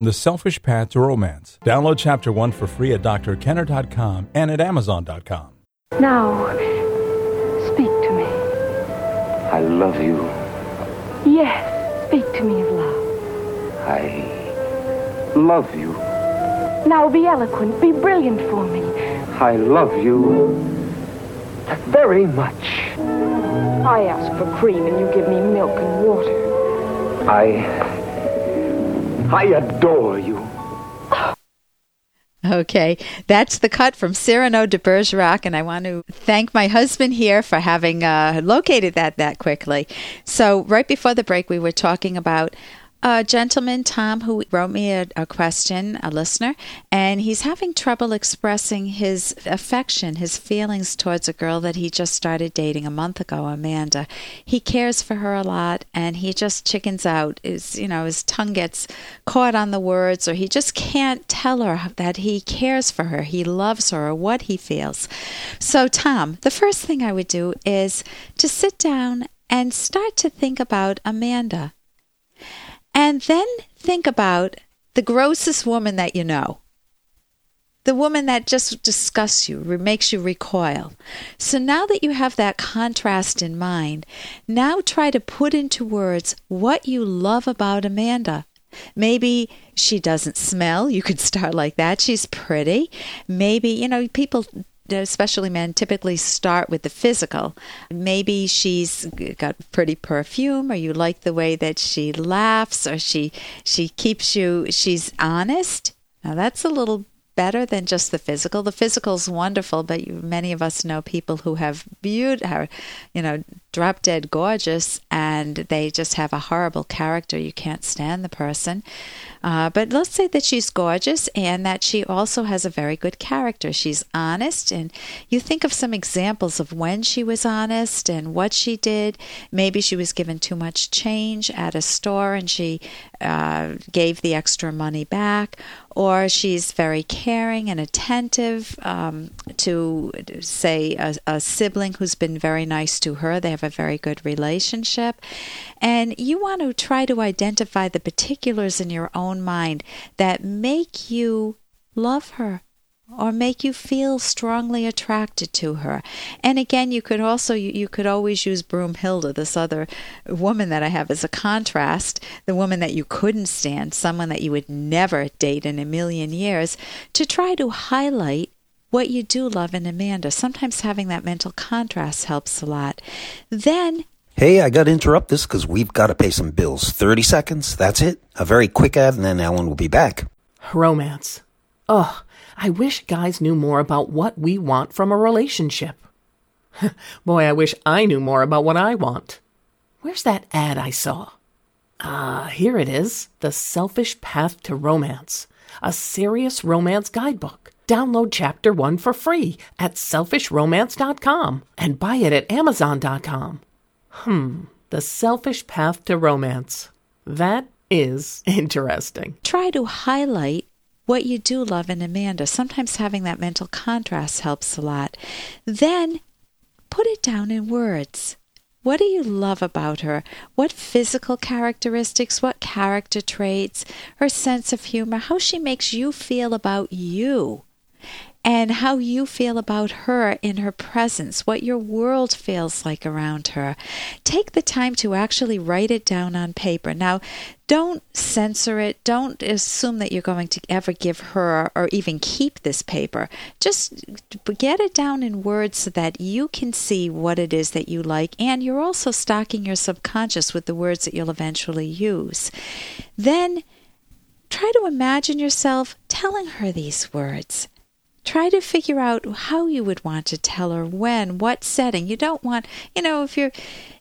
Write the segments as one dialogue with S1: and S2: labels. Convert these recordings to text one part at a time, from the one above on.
S1: The Selfish Path to Romance. Download Chapter 1 for free at drkenner.com and at amazon.com.
S2: Now, speak to me.
S3: I love you.
S2: Yes, speak to me of love.
S3: I love you.
S2: Now be eloquent, be brilliant for me.
S3: I love you very much.
S2: I ask for cream and you give me milk and water.
S3: I. I adore you.
S4: Okay, that's the cut from Cyrano de Bergerac, and I want to thank my husband here for having uh, located that that quickly. So, right before the break, we were talking about a gentleman, Tom, who wrote me a, a, question, a listener, and he's having trouble expressing his affection, his feelings towards a girl that he just started dating a month ago, Amanda. He cares for her a lot, and he just chickens out. Is you know his tongue gets caught on the words, or he just can't tell her that he cares for her, he loves her, or what he feels. So, Tom, the first thing I would do is to sit down and start to think about Amanda and then think about the grossest woman that you know. The woman that just disgusts you, makes you recoil. So now that you have that contrast in mind, now try to put into words what you love about Amanda. Maybe she doesn't smell. You could start like that. She's pretty. Maybe, you know, people especially men, typically start with the physical. Maybe she's got pretty perfume, or you like the way that she laughs, or she she keeps you. She's honest. Now that's a little better than just the physical. The physical is wonderful, but you, many of us know people who have beautiful, you know, drop dead gorgeous, and they just have a horrible character. You can't stand the person. Uh, but let's say that she's gorgeous and that she also has a very good character. She's honest, and you think of some examples of when she was honest and what she did. Maybe she was given too much change at a store and she uh, gave the extra money back, or she's very caring and attentive um, to, say, a, a sibling who's been very nice to her. They have a very good relationship. And you want to try to identify the particulars in your own mind that make you love her or make you feel strongly attracted to her. And again, you could also you, you could always use Broomhilda, this other woman that I have as a contrast, the woman that you couldn't stand, someone that you would never date in a million years, to try to highlight what you do love in Amanda. Sometimes having that mental contrast helps a lot. Then
S5: Hey, I got to interrupt this because we've got to pay some bills. 30 seconds, that's it. A very quick ad, and then Ellen will be back.
S6: Romance. Ugh, I wish guys knew more about what we want from a relationship. Boy, I wish I knew more about what I want. Where's that ad I saw? Ah, here it is The Selfish Path to Romance, a serious romance guidebook. Download chapter one for free at selfishromance.com and buy it at amazon.com. Hmm, the selfish path to romance. That is interesting.
S4: Try to highlight what you do love in Amanda. Sometimes having that mental contrast helps a lot. Then put it down in words. What do you love about her? What physical characteristics, what character traits, her sense of humor, how she makes you feel about you? And how you feel about her in her presence, what your world feels like around her. Take the time to actually write it down on paper. Now, don't censor it. Don't assume that you're going to ever give her or even keep this paper. Just get it down in words so that you can see what it is that you like, and you're also stocking your subconscious with the words that you'll eventually use. Then try to imagine yourself telling her these words try to figure out how you would want to tell her when what setting. You don't want you know if you're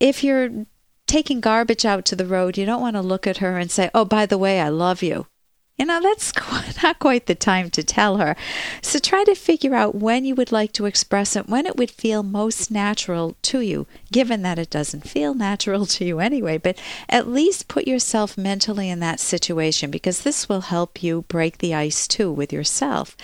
S4: if you're taking garbage out to the road you don't want to look at her and say oh by the way i love you you know, that's not quite the time to tell her. So try to figure out when you would like to express it, when it would feel most natural to you, given that it doesn't feel natural to you anyway. But at least put yourself mentally in that situation because this will help you break the ice too with yourself.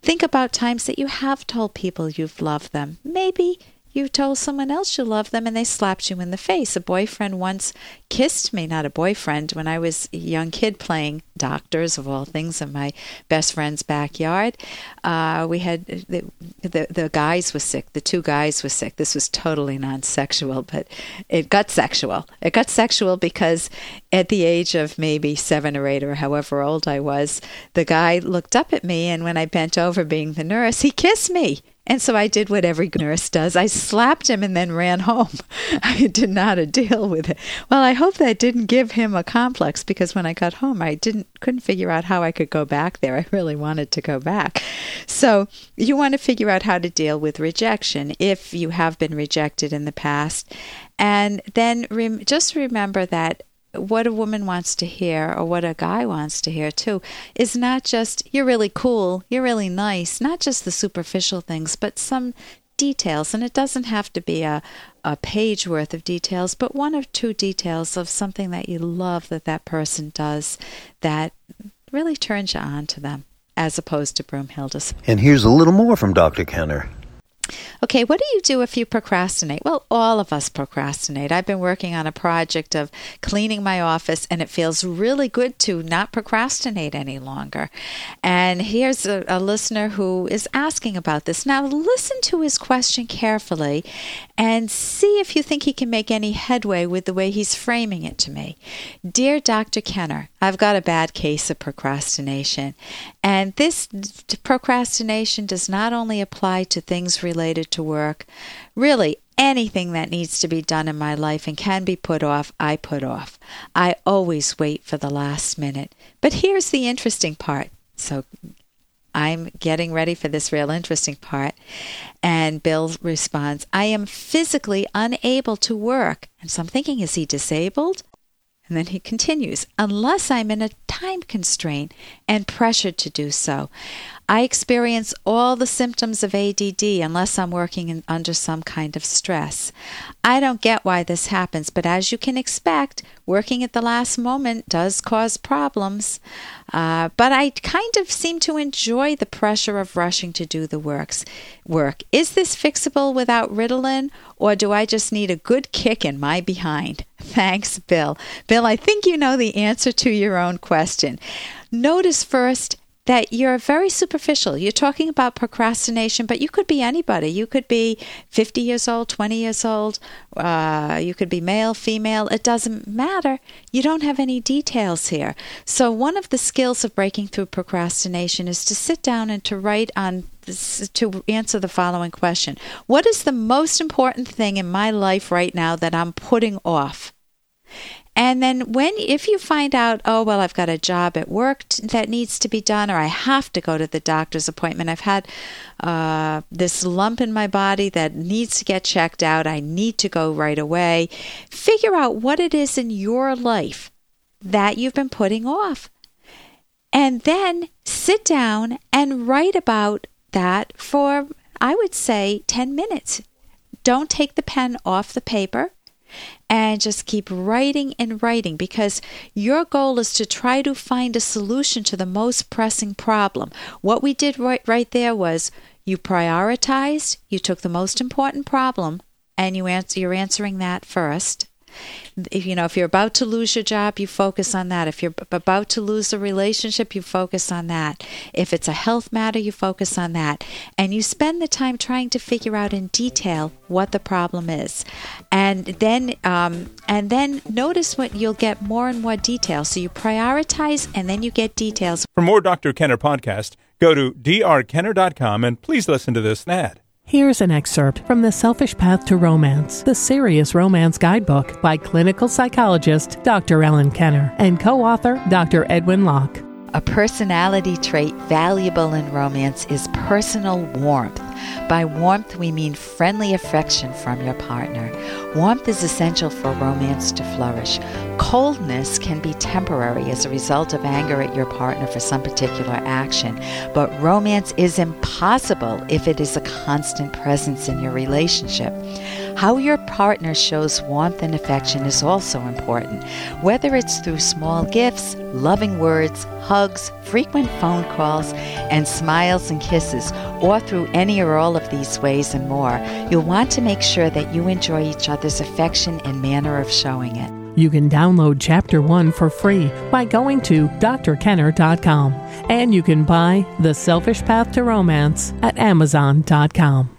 S4: Think about times that you have told people you've loved them. Maybe you told someone else you love them and they slapped you in the face. A boyfriend once kissed me, not a boyfriend, when I was a young kid playing doctors of all things in my best friend's backyard. Uh, we had the, the the guys were sick. The two guys were sick. This was totally non-sexual, but it got sexual. It got sexual because at the age of maybe seven or eight or however old I was, the guy looked up at me, and when I bent over, being the nurse, he kissed me. And so I did what every nurse does. I slapped him and then ran home. I did not deal with it. Well, I hope that didn't give him a complex because when I got home, I didn't couldn't figure out how I could go back there. I really wanted to go back. So you want to figure out how to deal with rejection if you have been rejected in the past, and then rem- just remember that what a woman wants to hear or what a guy wants to hear too is not just you're really cool, you're really nice, not just the superficial things, but some details and it doesn't have to be a a page worth of details, but one or two details of something that you love that that person does that really turns you on to them as opposed to Broomhilda's.
S5: And here's a little more from Dr. Kenner.
S4: Okay, what do you do if you procrastinate? Well, all of us procrastinate. I've been working on a project of cleaning my office, and it feels really good to not procrastinate any longer. And here's a, a listener who is asking about this. Now, listen to his question carefully and see if you think he can make any headway with the way he's framing it to me. Dear Dr. Kenner, I've got a bad case of procrastination, and this procrastination does not only apply to things related to work, really anything that needs to be done in my life and can be put off, I put off. I always wait for the last minute. But here's the interesting part. So I'm getting ready for this real interesting part. And Bill responds, I am physically unable to work. And so I'm thinking, is he disabled? And then he continues, unless I'm in a time constraint and pressured to do so. I experience all the symptoms of ADD unless I'm working in, under some kind of stress. I don't get why this happens, but as you can expect, working at the last moment does cause problems. Uh, but I kind of seem to enjoy the pressure of rushing to do the works. Work is this fixable without Ritalin, or do I just need a good kick in my behind? Thanks, Bill. Bill, I think you know the answer to your own question. Notice first that you're very superficial. You're talking about procrastination, but you could be anybody. You could be 50 years old, 20 years old, uh, you could be male, female. It doesn't matter. You don't have any details here. So, one of the skills of breaking through procrastination is to sit down and to write on to answer the following question What is the most important thing in my life right now that I'm putting off? And then when if you find out, oh well, I've got a job at work t- that needs to be done, or I have to go to the doctor's appointment. I've had uh, this lump in my body that needs to get checked out. I need to go right away. Figure out what it is in your life that you've been putting off, and then sit down and write about that for I would say ten minutes. Don't take the pen off the paper and just keep writing and writing because your goal is to try to find a solution to the most pressing problem. What we did right, right there was you prioritized, you took the most important problem, and you answer, you're answering that first if, you know, if you're about to lose your job, you focus on that. If you're about to lose a relationship, you focus on that. If it's a health matter, you focus on that. And you spend the time trying to figure out in detail what the problem is. And then, um, and then notice what you'll get more and more details. So you prioritize and then you get details.
S1: For more Dr. Kenner podcast, go to drkenner.com and please listen to this ad.
S6: Here's an excerpt from The Selfish Path to Romance, the Serious Romance Guidebook by clinical psychologist Dr. Ellen Kenner and co author Dr. Edwin Locke.
S4: A personality trait valuable in romance is personal warmth. By warmth, we mean friendly affection from your partner. Warmth is essential for romance to flourish. Coldness can be temporary as a result of anger at your partner for some particular action, but romance is impossible if it is a constant presence in your relationship. How your partner shows warmth and affection is also important, whether it's through small gifts, loving words, hugs, frequent phone calls, and smiles and kisses, or through any or all of these ways and more, you'll want to make sure that you enjoy each other's affection and manner of showing it.
S6: You can download Chapter 1 for free by going to drkenner.com. And you can buy The Selfish Path to Romance at amazon.com.